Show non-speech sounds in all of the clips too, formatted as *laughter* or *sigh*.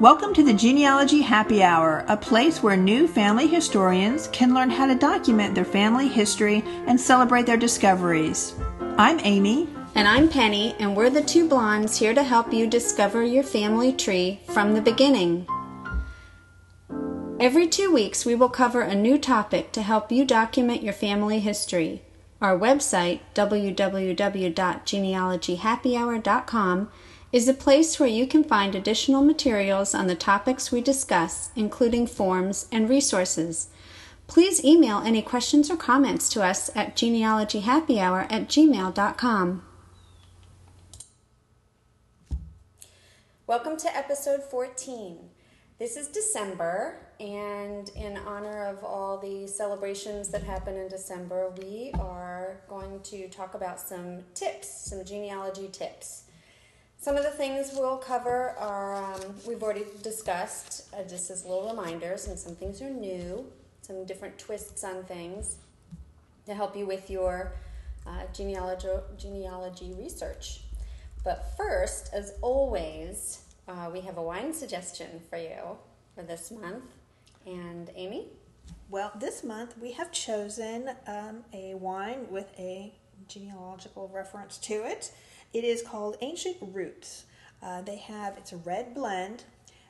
Welcome to the Genealogy Happy Hour, a place where new family historians can learn how to document their family history and celebrate their discoveries. I'm Amy. And I'm Penny, and we're the two blondes here to help you discover your family tree from the beginning. Every two weeks, we will cover a new topic to help you document your family history. Our website, www.genealogyhappyhour.com, is a place where you can find additional materials on the topics we discuss, including forms and resources. Please email any questions or comments to us at genealogyhappyhour at gmail.com. Welcome to episode 14. This is December, and in honor of all the celebrations that happen in December, we are going to talk about some tips, some genealogy tips. Some of the things we'll cover are um, we've already discussed, uh, just as little reminders, and some things are new, some different twists on things to help you with your uh, genealogy, genealogy research. But first, as always, uh, we have a wine suggestion for you for this month. And Amy? Well, this month we have chosen um, a wine with a genealogical reference to it. It is called Ancient Roots. Uh, they have, it's a red blend.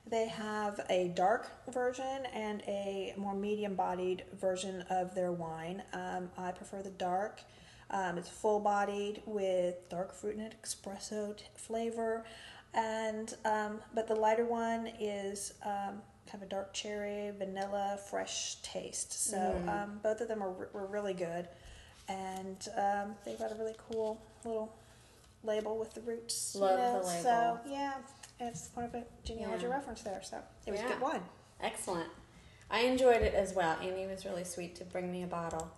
They have a dark version and a more medium bodied version of their wine. Um, I prefer the dark. Um, it's full bodied with dark fruit and espresso t- flavor. And, um, but the lighter one is um, kind of a dark cherry, vanilla, fresh taste. So mm. Um, both of them are, were really good. And um, they've got a really cool little label with the roots. Love you know? the label. So yeah, it's one of a genealogy yeah. reference there. So it was yeah. a good one. Excellent. I enjoyed it as well. Amy was really sweet to bring me a bottle.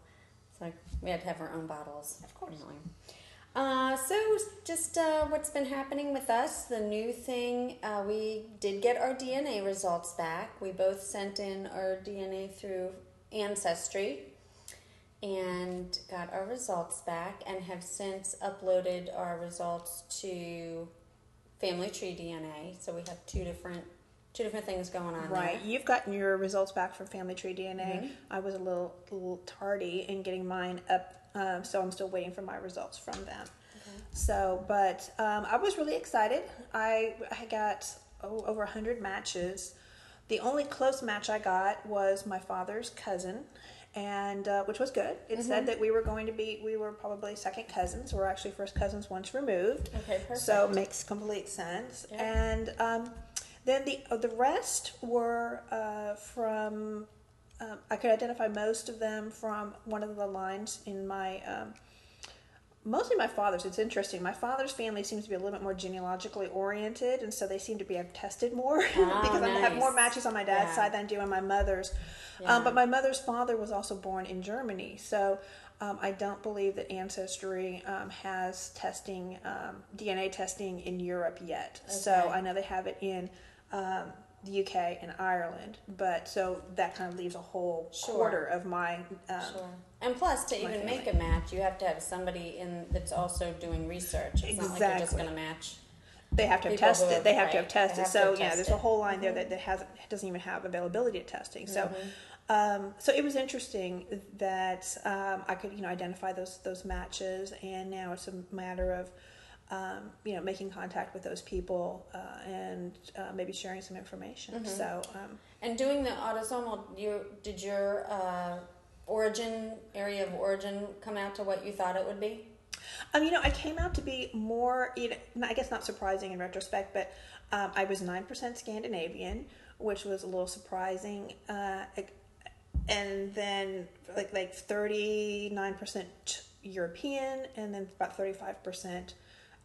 So we had to have our own bottles. Of course. Uh, so just uh, what's been happening with us the new thing uh, we did get our dna results back we both sent in our dna through ancestry and got our results back and have since uploaded our results to Family Tree DNA. So we have two different two different things going on. Right. There. You've gotten your results back from Family Tree DNA. Mm-hmm. I was a little little tardy in getting mine up, um, so I'm still waiting for my results from them. Okay. So, but um, I was really excited. I I got oh, over hundred matches. The only close match I got was my father's cousin, and uh, which was good. It mm-hmm. said that we were going to be, we were probably second cousins. We're actually first cousins once removed. Okay, perfect. So makes complete sense. And um, then the uh, the rest were uh, from. Um, I could identify most of them from one of the lines in my. Um, mostly my father's. It's interesting. My father's family seems to be a little bit more genealogically oriented, and so they seem to be have tested more oh, *laughs* because nice. I have more matches on my dad's yeah. side than I do on my mother's. Yeah. Um, but my mother's father was also born in Germany, so um, I don't believe that Ancestry um, has testing um, DNA testing in Europe yet. Okay. So I know they have it in um, the UK and Ireland, but so that kind of leaves a whole sure. quarter of my. Um, sure. And plus, to even family. make a match, you have to have somebody in that's also doing research. It's exactly. not like you're just going to match. They have to have tested. Have, they have right. to have tested. So yeah, there's a whole line mm-hmm. there that, that hasn't doesn't even have availability of testing. So. Mm-hmm um, so it was interesting that um, I could, you know, identify those those matches, and now it's a matter of, um, you know, making contact with those people uh, and uh, maybe sharing some information. Mm-hmm. So um, and doing the autosomal, you did your uh, origin area of origin come out to what you thought it would be? Um, you know, I came out to be more, you know, I guess not surprising in retrospect, but um, I was nine percent Scandinavian, which was a little surprising. Uh, and then like like 39% European and then about 35%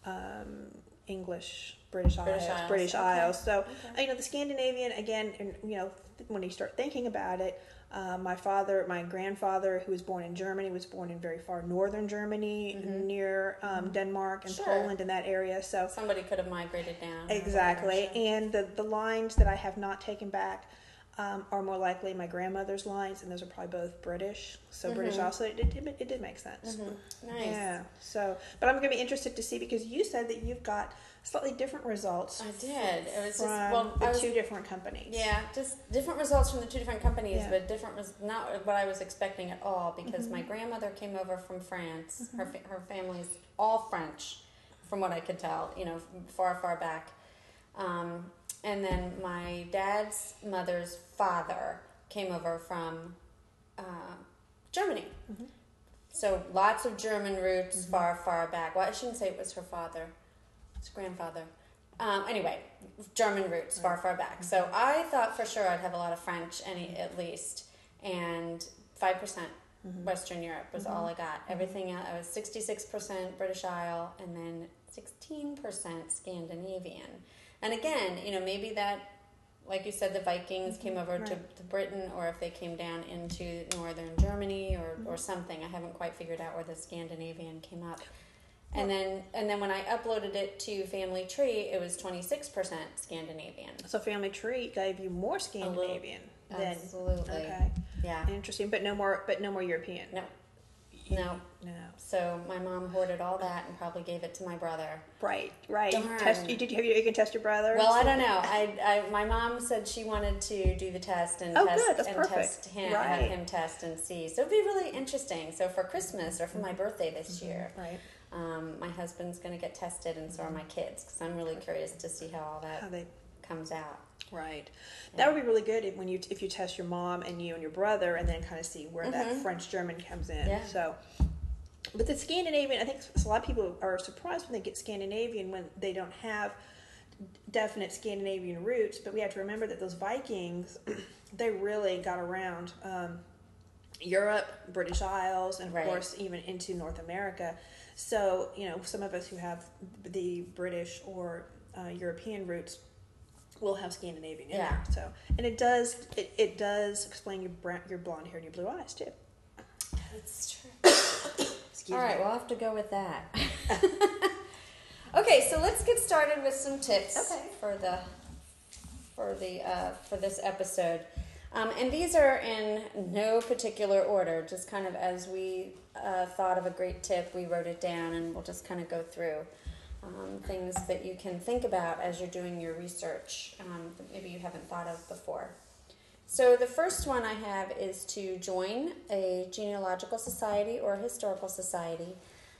um, English, British, British Isles, Isles, British okay. Isles. So okay. you know the Scandinavian again, and you know when you start thinking about it, uh, my father, my grandfather, who was born in Germany, was born in very far northern Germany, mm-hmm. near um, mm-hmm. Denmark and sure. Poland in that area. So somebody could have migrated down. Exactly, and the the lines that I have not taken back um, are more likely my grandmother's lines, and those are probably both British. So British also, it, it, did- it did make sense. Mm-hmm. Nice. Yeah. So, but I'm going to be interested to see because you said that you've got slightly different results I did. It was just well, the was two different companies. Yeah, just different results from the two different companies, Yeah. but different was not what I was expecting at all because my grandmother came over from France. Her fa- her family's all French, from what I could tell. You know, far far back. Um, and then my dad's mother's father came over from uh, Germany. Mm-hmm. So lots of German roots, mm-hmm. far far back. Well, I shouldn't say it was her father. It's grandfather. Um, anyway, German roots, far, far back. Mm-hmm. So I thought for sure I'd have a lot of French, any at least, and five percent Western Europe was all I got. Everything else, I was sixty-six percent British Isle, and then sixteen percent Scandinavian. And again, you know, maybe that, like you said, the Vikings came over to, Right. to Britain, or if they came down into northern Germany, or, mm-hmm. or something. I haven't quite figured out where the Scandinavian came up. And then, and then when I uploaded it to Family Tree, it was twenty six percent Scandinavian. So Family Tree gave you more Scandinavian than Absolutely. okay, Yeah. interesting, but no more, but no more European. No. No. No. So my mom hoarded all that and probably gave it to my brother. Right, right. You Darn. Test, you, did you have you, you can test your brother? Well, I don't know. I, I my mom said she wanted to do the test and Oh, test and perfect. test him, have him test and see. So it'd be really interesting. So for Christmas or for my birthday this year, Right. um, my husband's going to get tested, and so are my kids because I'm really curious to see how all How that they comes out. right. That would be really good if, when you if you test your mom and you and your brother, and then kind of see where that Mhm. French German comes in. Yeah. So. But the Scandinavian, I think a lot of people are surprised when they get Scandinavian when they don't have definite Scandinavian roots. But we have to remember that those Vikings, *clears throat* they really got around um, Europe, British Isles, and of Right. course even into North America. So you know, some of us who have the British or uh, European roots will have Scandinavian in Yeah. there. So, and it does it, it does explain your brown, your blonde hair and your blue eyes too. That's true. *coughs* Excuse All right, me. we'll have to go with that. *laughs* okay, so let's get started with some tips Okay. for the for the uh, for this episode. Um, and these are in no particular order, just kind of as we uh, thought of a great tip, we wrote it down, and we'll just kind of go through um, things that you can think about as you're doing your research um, that maybe you haven't thought of before. So the first one I have is to join a genealogical society or historical society,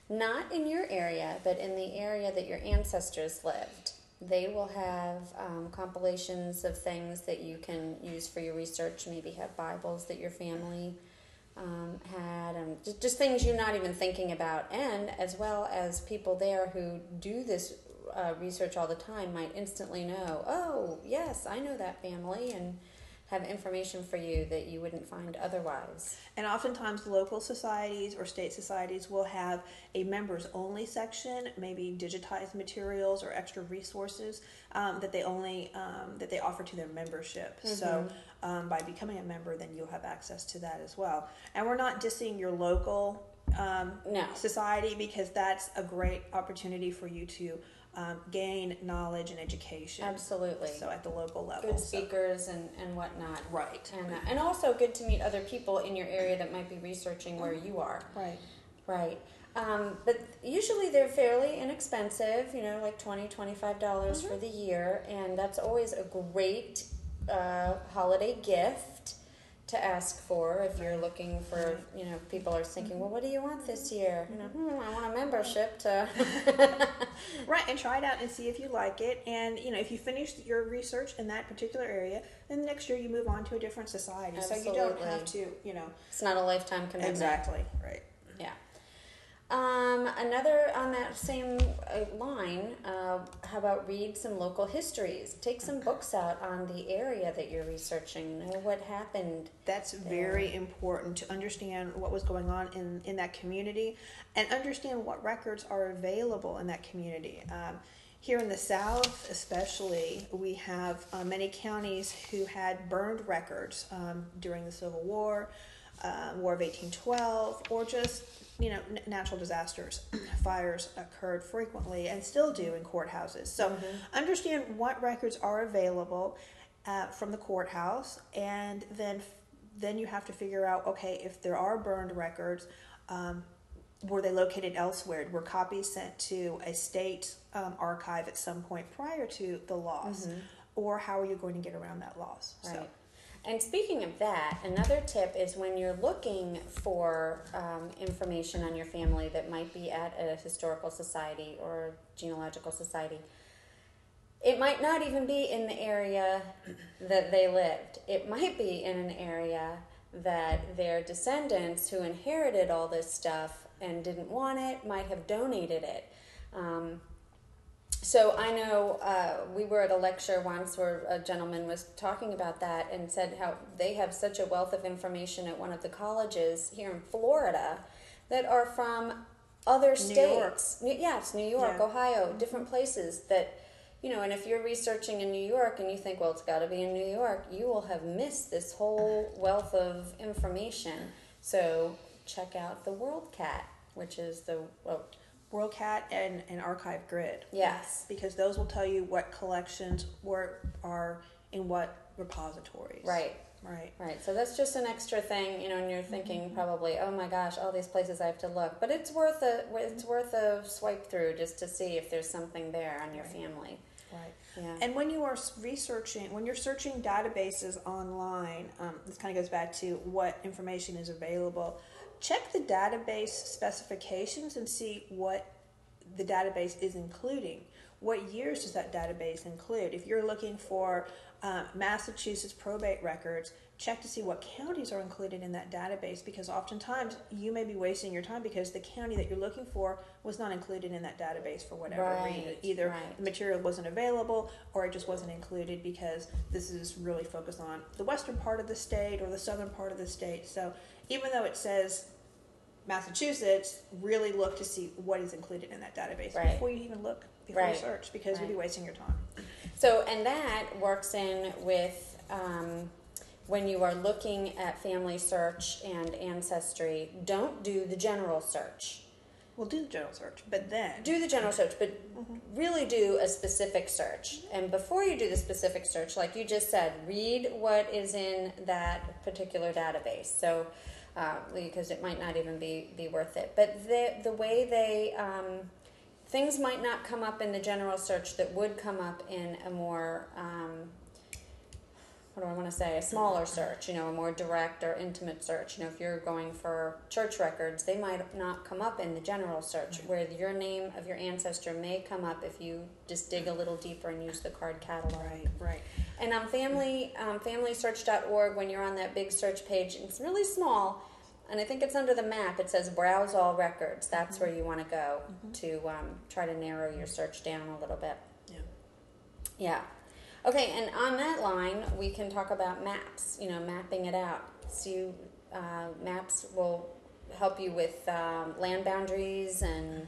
not in your area, but in the area that your ancestors lived. They will have um, compilations of things that you can use for your research. Maybe have Bibles that your family um, had, and just, just things you're not even thinking about. And as well as people there who do this uh, research all the time might instantly know, oh, yes, I know that family, and have information for you that you wouldn't find otherwise. And oftentimes, local societies or state societies will have a members only section, maybe digitized materials or extra resources um, that they only um, that they offer to their membership. So, um, by becoming a member, then you'll have access to that as well. And we're not dissing your local um, No. society because that's a great opportunity for you to um, gain knowledge and education. Absolutely. So at the local level. Good So- speakers and, and whatnot. right. And, uh, and also good to meet other people in your area that might be researching where you are. Right. Right. Um, but usually they're fairly inexpensive, you know, like $20, $25 for the year. And that's always a great uh, holiday gift to ask for if you're looking for, you know, people are thinking, well, what do you want this year? You know, hmm, I want a membership to. *laughs* Right, and try it out and see if you like it. And you know, if you finish your research in that particular area, then the next year you move on to a different society. So you don't have to, you know. it's not a lifetime commitment. Exactly. Right. Um, another on that same uh, line, uh, how about read some local histories? Take some books out on the area that you're researching. Know what happened. That's very important to understand what was going on in, in that community and understand what records are available in that community. Um, here in the South, especially, we have uh, many counties who had burned records um, during the Civil War, uh, War of 1812, or just you know n- natural disasters. *clears throat* Fires occurred frequently and still do in courthouses. So understand what records are available uh, from the courthouse, and then then you have to figure out okay if there are burned records. Um, were they located elsewhere? Were copies sent to a state um, archive at some point prior to the loss? Or how are you going to get around that loss? Right. And speaking of that, another tip is when you're looking for um, information on your family that might be at a historical society or genealogical society, it might not even be in the area that they lived. It might be in an area that their descendants who inherited all this stuff and didn't want it might have donated it. Um, so I know uh, we were at a lecture once where a gentleman was talking about that and said how they have such a wealth of information at one of the colleges here in Florida that are from other states. New yes, New York, Yeah. Ohio, different places that you know. And if you're researching in New York and you think, well, it's got to be in New York, you will have missed this whole wealth of information. So check out the WorldCat, which is the well, WorldCat and, and Archive Grid. yes. Because those will tell you what collections were are in what repositories. Right, Right. right. So that's just an extra thing, you know, and you're thinking Mm-hmm. probably, oh my gosh, all these places I have to look. But it's worth a it's worth a swipe through just to see if there's something there on your Right. family. Right. Yeah. And when you are researching, when you're searching databases online, um, this kind of goes back to what information is available. Check the database specifications and see what the database is including. What years does that database include? If you're looking for uh, Massachusetts probate records, check to see what counties are included in that database because oftentimes you may be wasting your time because the county that you're looking for was not included in that database for whatever reason. Either right. the material wasn't available or it just wasn't included because this is really focused on the western part of the state or the southern part of the state. So even though it says Massachusetts, really look to see what is included in that database Right. before you even look, before Right, you search, because you'll be wasting your time. So, and that works in with um, when you are looking at family search and ancestry, don't do the general search. We'll do the general search, but then Do the general search, but really do a specific search. And before you do the specific search, like you just said, read what is in that particular database. So, uh, because it might not even be, be worth it. But the, the way they, um, things might not come up in the general search that would come up in a more, um, what do I want to say, a smaller search, you know, a more direct or intimate search. You know, if you're going for church records, they might not come up in the general search, where your name of your ancestor may come up if you just dig a little deeper and use the card catalog. right, right. And on family um, familysearch.org, when you're on that big search page, it's really small, and I think it's under the map. It says browse all records. That's where you want to go to um, try to narrow your search down a little bit. Yeah. Yeah. Okay, and on that line, we can talk about maps, you know, mapping it out. So, uh, maps will help you with um, land boundaries and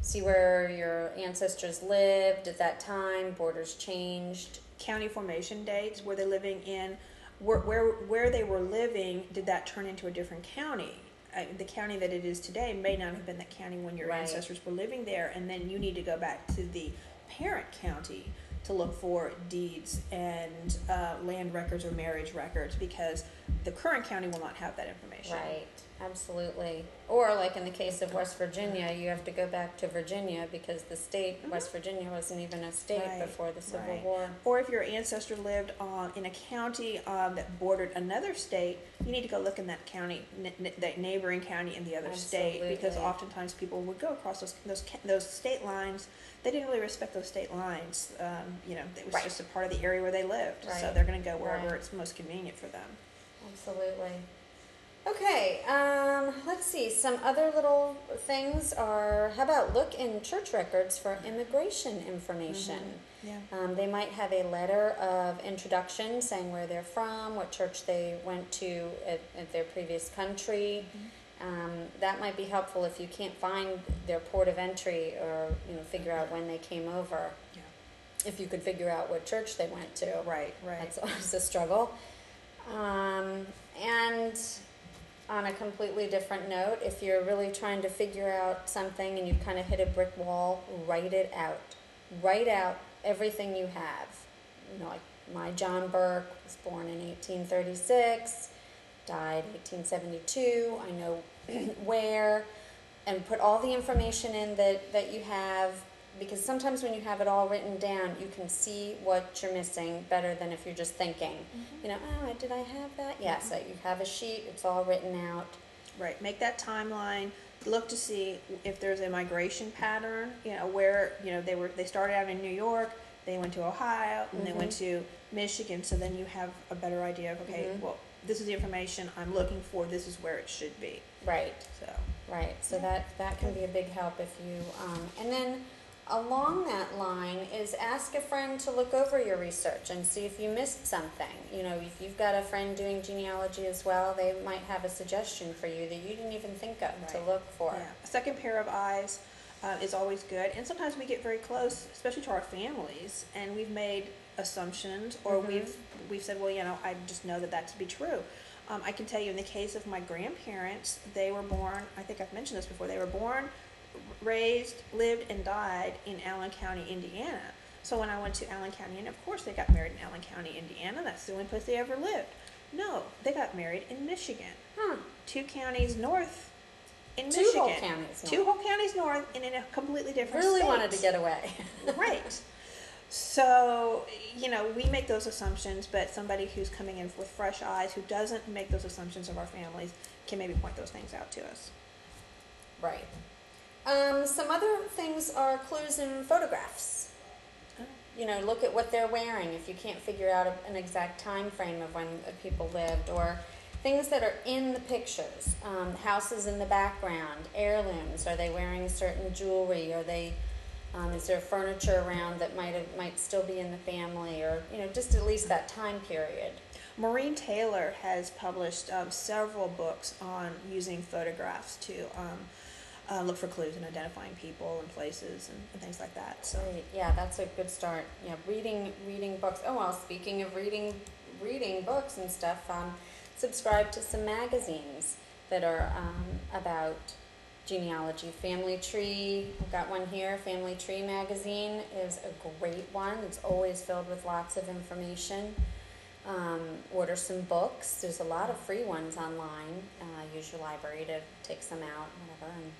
see where your ancestors lived at that time, borders changed. County formation dates, were they living in, where, where, where they were living, did that turn into a different county? Uh, the county that it is today may not have been the county when your Right. ancestors were living there, and then you need to go back to the parent county to look for deeds and uh, land records or marriage records because the current county will not have that information. Right, absolutely. Or, like in the case of West Virginia, you have to go back to Virginia because the state, West Virginia, wasn't even a state Right, before the Civil right. War. Or if your ancestor lived on, in a county um, that bordered another state, you need to go look in that county, n- n- that neighboring county in the other state, because Absolutely. oftentimes people would go across those those ca- those state lines. They didn't really respect those state lines. Um, you know, it was Right. just a part of the area where they lived, so Right. they're going to go wherever Right. it's most convenient for them. Absolutely. Okay, um, let's see. Some other little things are how about look in church records for immigration information? Yeah. Um, they might have a letter of introduction saying where they're from, what church they went to at, at their previous country. Um, that might be helpful if you can't find their port of entry or you know figure out when they came over. Yeah. If you could figure out what church they went to, Right. Right. that's always a struggle. Um, and on a completely different note, if you're really trying to figure out something and you've kind of hit a brick wall, write it out. Write out everything you have. You know, like my John Burke was born in 1836, died 1872. I know *clears throat* where, and put all the information in that, that you have because sometimes when you have it all written down, you can see what you're missing better than if you're just thinking. Mm-hmm. You know, oh, did I have that? Yes, yeah, so you have a sheet, it's all written out. Right, make that timeline. Look to see if there's a migration pattern. You know where you know they were. They started out in New York, they went to Ohio, and mm-hmm. they went mm-hmm. to Michigan. So then you have a better idea of okay, mm-hmm. well, this is the information I'm looking for. This is where it should be. Right. So. Right. So yeah. that that can be a big help if you. Um, and then along that line is ask a friend to look over your research and see if you missed something. You know, if you've got a friend doing genealogy as well, they might have a suggestion for you that you didn't even think of right. to look for. Yeah. A second pair of eyes uh, is always good. And sometimes we get very close, especially to our families, and we've made assumptions or mm-hmm. we've we've said, well, you know, I just know that that to be true. Um, I can tell you in the case of my grandparents, they were born, I think I've mentioned this before, they were born raised, lived, and died in Allen County, Indiana. So when I went to Allen County, and of course they got married in Allen County, Indiana. That's the only place they ever lived. No, they got married in Michigan. Hmm. Two counties north in Two Michigan. whole counties north. Two whole counties north and in a completely different Really state. wanted to get away. *laughs* right. So, you know, we make those assumptions, but somebody who's coming in with fresh eyes, who doesn't make those assumptions of our families, can maybe point those things out to us. Right. Um, some other things are clues in photographs. Oh. You know, look at what they're wearing if you can't figure out a, an exact time frame of when people lived, or things that are in the pictures. Um, houses in the background, heirlooms. Are they wearing certain jewelry? Are they? Um, is there furniture around that might have, might still be in the family, or you know, just at least that time period? Maureen Taylor has published um, several books on using photographs to um, uh, look for clues in identifying people and places and, and things like that. So Great. yeah, that's a good start. Yeah, reading reading books. Oh well, speaking of reading reading books and stuff, um, subscribe to some magazines that are um, about genealogy. Family Tree, I've got one here. Family Tree magazine is a great one. It's always filled with lots of information. Um, order some books. There's a lot of free ones online. Uh, use your library to take some out, whatever, and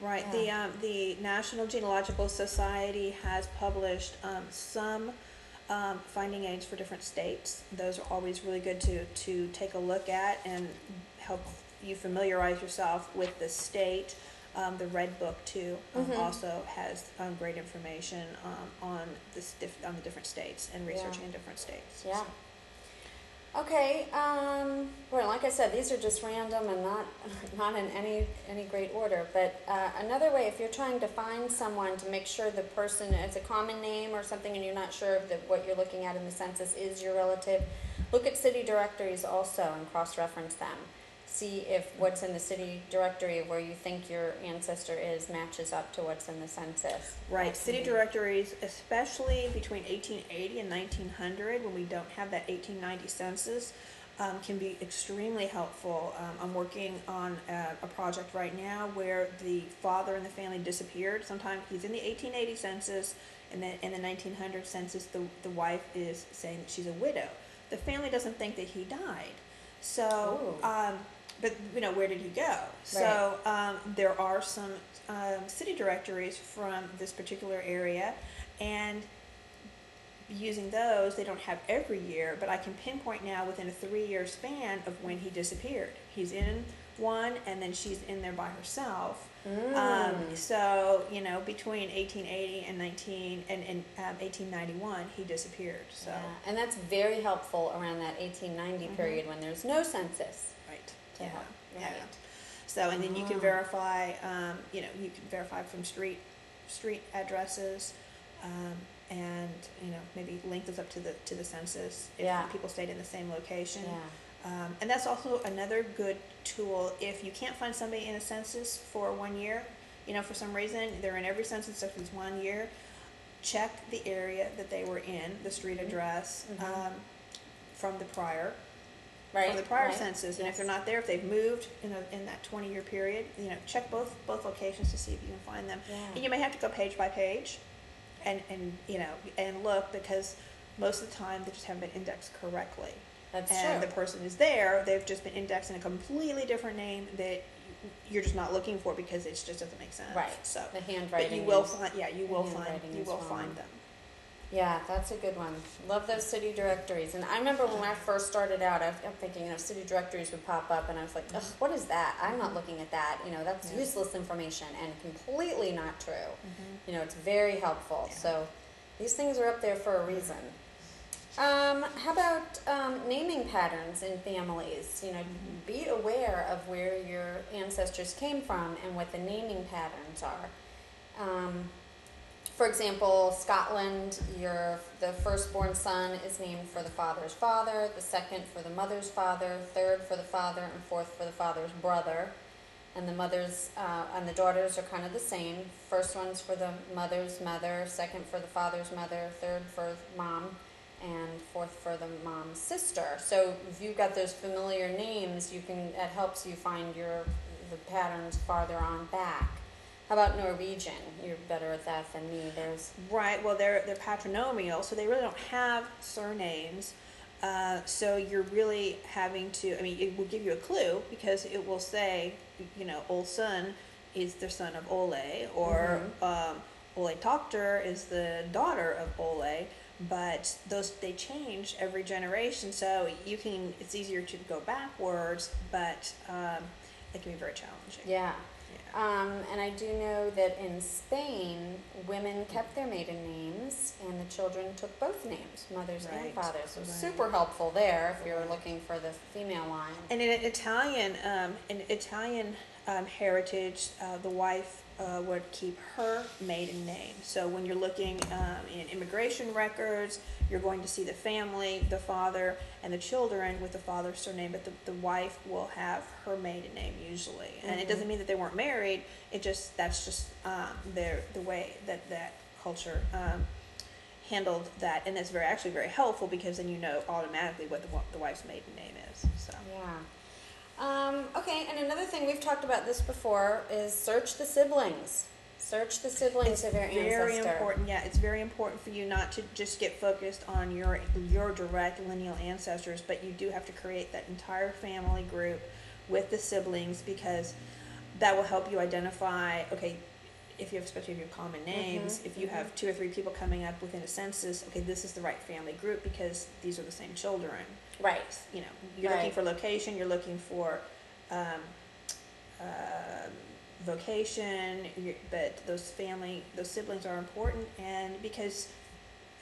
Right. Yeah. The um, the National Genealogical Society has published um, some um, finding aids for different states. Those are always really good to to take a look at and help you familiarize yourself with the state. Um, the Red Book too um, mm-hmm. also has um, great information on the on the different states and researching yeah. in different states. Yeah. So. Okay, um, well, like I said, these are just random and not *laughs* not in any any great order. But uh, another way, if you're trying to find someone to make sure the person it's a common name or something, and you're not sure if what you're looking at in the census is your relative, look at city directories also and cross-reference them see if what's in the city directory where you think your ancestor is matches up to what's in the census. Right. City directories, especially between 1880 and 1900, when we don't have that 1890 census, um, can be extremely helpful. Um, I'm working on a, a, project right now where the father in the family disappeared. Sometimes he's in the 1880 census, and then in the 1900 census, the, the wife is saying that she's a widow. The family doesn't think that he died. So, um, but you know where did he go? So um, there are some um, city directories from this particular area, and using those, they don't have every year, but I can pinpoint now within a three-year span of when he disappeared. He's in one, and then she's in there by herself. Mm. Um, so you know, between 1880 and 19 and, and um, 1891, he disappeared. So yeah. and that's very helpful around that 1890 mm-hmm. period when there's no census. Right. Yeah. Yeah. So, and then you can ah. verify, um, you know, you can verify from street, street addresses, um, and, you know, maybe link those up to the, to the census if Yeah. people stayed in the same location. Yeah. Um, and that's also another good tool if you can't find somebody in a census for one year, you know, for some reason, they're in every census except for one year, check the area that they were in, the street Mhm. address, Mhm. um, from the prior, Right. from the prior right. census, and if they're not there, if they've moved in a, in that twenty year period, you know, check both both locations to see if you can find them. Yeah. And you may have to go page by page, and and you know and look because most of the time they just haven't been indexed correctly. That's and true. the person is there, they've just been indexed in a completely different name that you're just not looking for because it just doesn't make sense. Right. So, the handwriting. but you will is- find, yeah, you will find, you will find them. Yeah, that's a good one. Love those city directories. And I remember when I first started out, I- I'm thinking, you know, city directories would pop up, and I was like, Ugh, what is that? I'm not looking at that. You know, that's Yeah. useless information and completely not true. Mm-hmm. You know, it's very helpful. Yeah. So these things are up there for a reason. Um, how about um, naming patterns in families? You know, be aware of where your ancestors came from and what the naming patterns are. Um, for example, Scotland, your the firstborn son is named for the father's father, the second for the mother's father, third for the father, and fourth for the father's brother. And the mothers uh, and the daughters are kind of the same. First one's for the mother's mother, second for the father's mother, third for mom, and fourth for the mom's sister. So if you've got those familiar names, you can that helps you find your the patterns farther on back. How about Norwegian? You're better at that than me. There's Right. Well, they're they're patronymial, so they really don't have surnames. Uh, so you're really having to. I mean, it will give you a clue because it will say, you know, Olson is the son of Ole, or um, Ole Tochter is the daughter of Ole. But those they change every generation, so you can. It's easier to go backwards, but um, it can be very challenging. yeah. Um, and I do know that in Spain, women kept their maiden names, and the children took both names, mothers and fathers. So right. super helpful there if you're looking for the female line. And in Italian, um, in Italian um, heritage, uh, the wife uh, would keep her maiden name. So when you're looking um, in immigration records, you're going to see the family, the father, and the children with the father's surname, but the, the wife will have her maiden name usually. And it Mhm. doesn't mean that they weren't married. It just that's just um, their the way that that culture. Um, handled that and it's very actually very helpful because then you know automatically what the, the wife's maiden name is so Yeah. Um, okay, and another thing we've talked about this before is search the siblings. Search the siblings of your ancestors. very ancestor. important yeah it's very important for you not to just get focused on your your direct lineal ancestors but you do have to create that entire family group with the siblings because that will help you identify okay if you have especially if you have common names Mhm, if you mhm. have two or three people coming up within a census okay this is the right family group because these are the same children Right. you know you're looking for location you're looking for um, um vocation but those family those siblings are important and because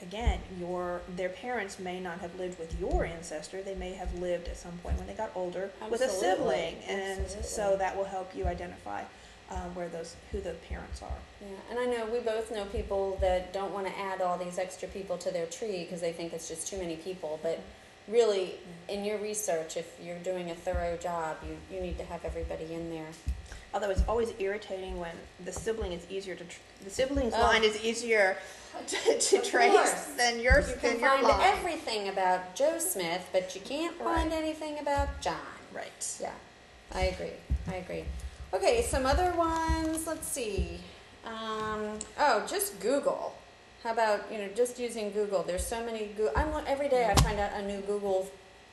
again your their parents may not have lived with your ancestor they may have lived at some point when they got older with a Absolutely. sibling and so that will help you identify um, where those who the parents are Yeah, and I know we both know people that don't want to add all these extra people to their tree because they think it's just too many people. But really, in your research, if you're doing a thorough job, you, you need to have everybody in there. although it's always irritating when the sibling is easier to tr- the siblings Oh. line is easier *laughs* to, to trace course. than yours You can find everything about Joe Smith, but you can't find Right. anything about John. right Yeah, I agree. I agree. Okay, some other ones. Let's see. Um, oh, just Google. How about you know just using Google? There's so many. Go- I'm every day I find out a new Google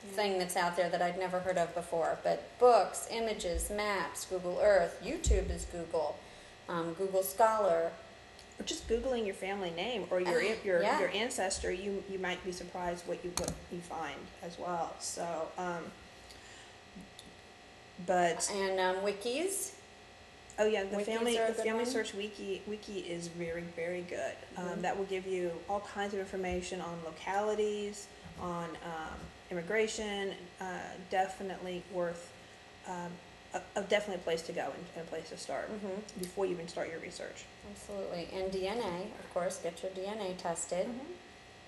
thing that's out there that I'd never heard of before. But books, images, maps, Google Earth, YouTube is Google, um, Google Scholar. or just googling your family name or your Uh, your yeah. your ancestor you you might be surprised what you what you find as well so um but And um, wikis. Oh yeah the Wikis family the family one. search wiki wiki is very very good um, Mhm. that will give you all kinds of information on localities on um, immigration uh, definitely worth um, a, a definitely a place to go and, and a place to start Mm-hmm. before you even start your research Absolutely. And DNA, of course, get your DNA tested.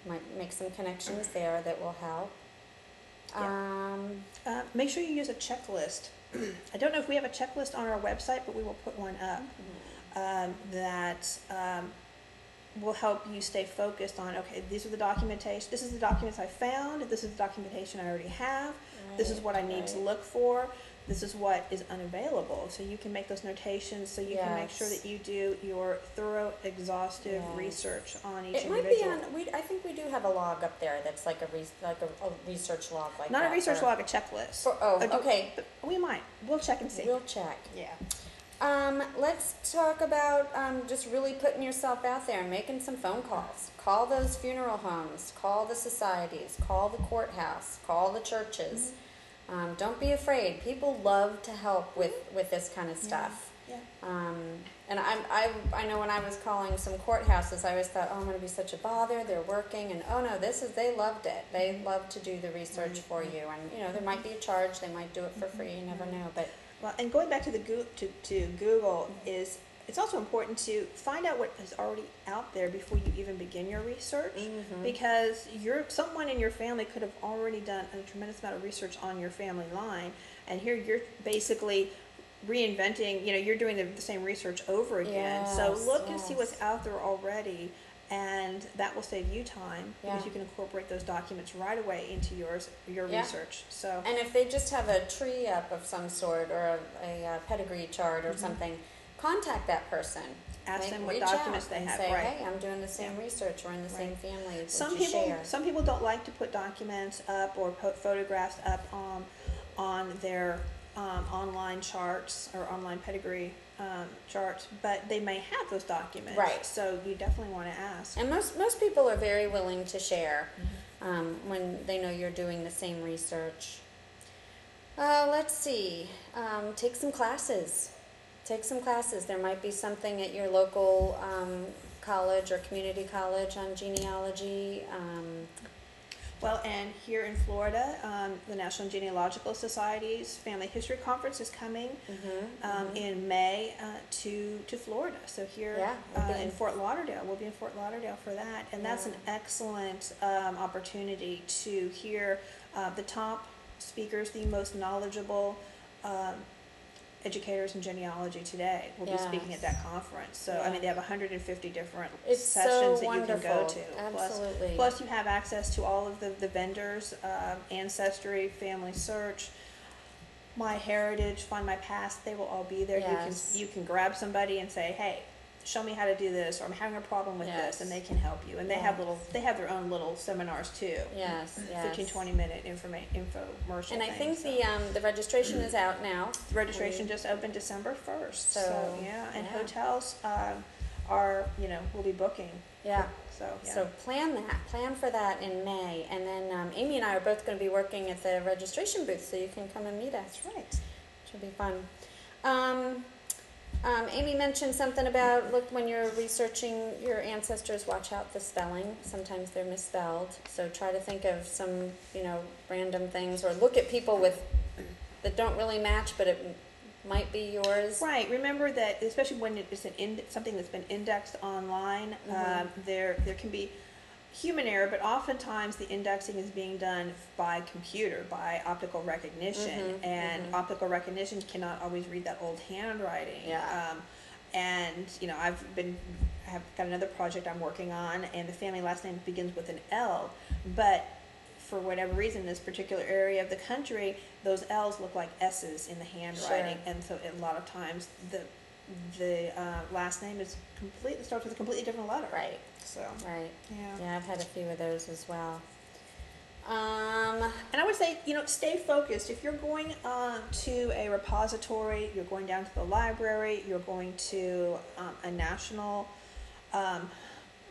Might make some connections there that will help. Yeah. Um, Uh, make sure you use a checklist. *clears throat* I don't know if we have a checklist on our website, but we will put one up um, that um, will help you stay focused on. Okay, these are the documentation. This is the documents I found. This is the documentation I already have. This is what I need to look for. This is what is unavailable. So you can make those notations so you can make sure that you do your thorough, exhaustive Yes. research on each It might be individual. on, we, I think we do have a log up there that's like a re, like a, a research log like Not that. a research for- log, a checklist. For, oh, A okay, we might. We'll check and see. we'll check. yeah. Um, let's talk about um, just really putting yourself out there and making some phone calls. Call those funeral homes, call the societies, call the courthouse, call the churches. Um, don't be afraid. People love to help with, with this kind of stuff. Yeah. Um, and I, I, I know when I was calling some courthouses, I always thought, oh, I'm going to be such a bother. They're working, and oh no, this is they loved it. They love to do the research for you, and you know there might be a charge. They might do it for free. You never know, but Well, and going back to the to, to Google is it's also important to find out what is already out there before you even begin your research Mhm. because you're someone in your family could have already done a tremendous amount of research on your family line and here you're basically reinventing you know you're doing the, the same research over again. So Yes, look and see what's out there already and that will save you time because you can incorporate those documents right away into yours your Yeah. research. So And if they just have a tree up of some sort or a, a, uh pedigree chart or something, contact that person. Ask them what documents they have, say, right. Hey, I'm doing the same Yeah. research. We're in the same Right. family. Would some people share? some people don't like to put documents up or put photographs up on on their um, online charts or online pedigree um, charts, but they may have those documents. Right. So you definitely want to ask. And most most people are very willing to share Mm-hmm. um, when they know you're doing the same research. Uh, let's see. Um, take some classes. Take some classes. There might be something at your local um, college or community college on genealogy. Um, Well, and here in Florida, um, the National Genealogical Society's Family History Conference is coming um, in May uh, to to Florida. So here Yeah, uh, in Fort Lauderdale, we'll be in Fort Lauderdale for that, and that's an excellent um, opportunity to hear uh, the top speakers, the most knowledgeable. Educators in genealogy today will be speaking at that conference. So I mean, they have 150 different It's so sessions that you can go to. Plus, Absolutely. Plus, you have access to all of the, the vendors, um, Ancestry, Family Search, My Heritage, Find My Past. They will all be there. Yes. You can you can grab somebody and say, "Hey, show me how to do this," or "I'm having a problem with Yes. this," and they can help you. And they have little they have their own little seminars too. yes, yes. 15, 20 minute informa- infomercial. And I think so. the um, the registration is out now. The registration just opened December first. So, So, yeah, and yeah. hotels um, are you know we'll be booking. Yeah. So yeah. So plan that. Plan for that in May, and then um, Amy and I are both going to be working at the registration booth, so you can come and meet us. that's right. Which will be fun. Um, um, Amy mentioned something about look when you're researching your ancestors, watch out the spelling. Sometimes they're misspelled, so try to think of some you know random things, or look at people with that don't really match, but it might be yours. Right. Remember that, especially when it's an ind- something that's been indexed online, Mhm. um, there there can be human error, but oftentimes the indexing is being done by computer, by optical recognition, Mhm, and mhm. optical recognition cannot always read that old handwriting. Yeah. Um, and you know, I've been I have got another project I'm working on, and the family last name begins with an L, but for whatever reason, this particular area of the country, those L's look like S's in the handwriting, Sure. and so a lot of times the the uh, last name is completely starts with a completely different letter. Right. So Right. yeah. Yeah, I've had a few of those as well. Um, And I would say, you know, stay focused. If you're going uh, to a repository, you're going down to the library, you're going to um, a national um,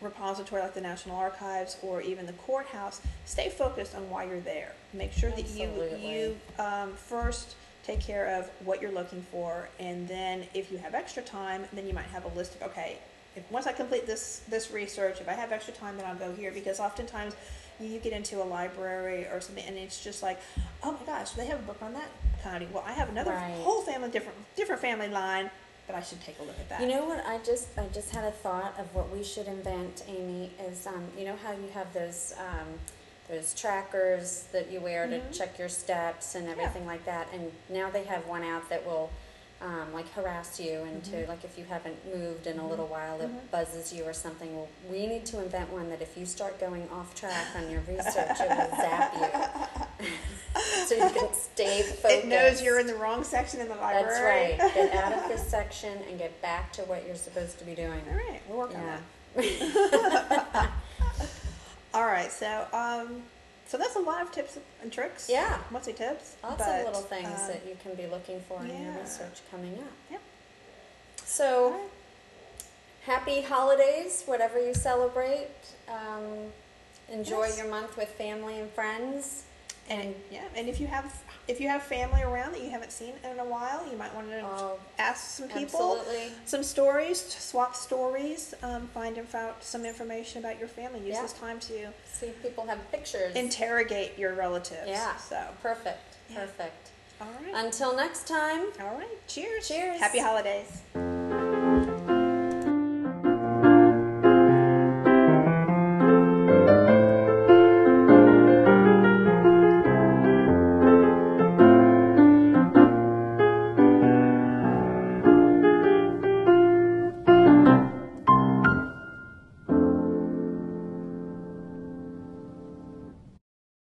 repository like the National Archives or even the courthouse, stay focused on why you're there. Make sure that you Absolutely. you um, first take care of what you're looking for, and then if you have extra time, then you might have a list of okay. If once I complete this this research, if I have extra time, then I'll go here because oftentimes you get into a library or something and it's just like, oh my gosh, they have a book on that county. Well, I have another Right. whole family different different family line, but I should take a look at that. You know what? I just I just had a thought of what we should invent, Amy. Is um, you know how you have those um, those trackers that you wear Mhm. to check your steps and everything like that, and now they have one out that will um, like harass you into Mhm. like if you haven't moved in a Mhm. little while, it Mhm. buzzes you or something. Well, we need to invent one that if you start going off track on your research, it will zap you, *laughs* so you can stay focused. It knows you're in the wrong section in the library. That's right. Get out of this *laughs* section and get back to what you're supposed to be doing. All right, we'll work on that. *laughs* All right, so um, so that's a lot of tips and tricks. Yeah. mostly tips. Lots but, of little things um, that you can be looking for in your research coming up. Yep. So, right. happy holidays, whatever you celebrate. Um, enjoy Yes. your month with family and friends. And yeah, and if you have if you have family around that you haven't seen in a while, you might want to Oh, ask some people absolutely. some stories, swap stories, um, find info, some information about your family. Use Yeah. this time to See if people have pictures. interrogate your relatives. Yeah. So, Perfect. Yeah. Perfect. all right. Until next time. all right. Cheers. Cheers. Happy holidays.